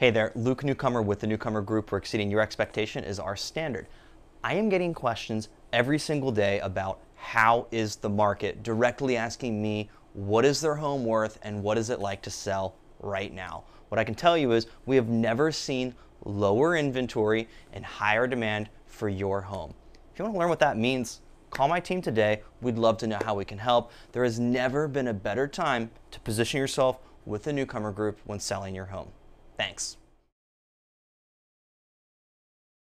Hey there, Luke Newcomer with the Newcomer Group, where exceeding your expectation is our standard. I am getting questions every single day about how is the market, directly asking me what is their home worth and what is it like to sell right now. What I can tell you is we have never seen lower inventory and higher demand for your home. If you want to learn what that means, call my team today. We'd love to know how we can help. There has never been a better time to position yourself with the Newcomer Group when selling your home. Thanks.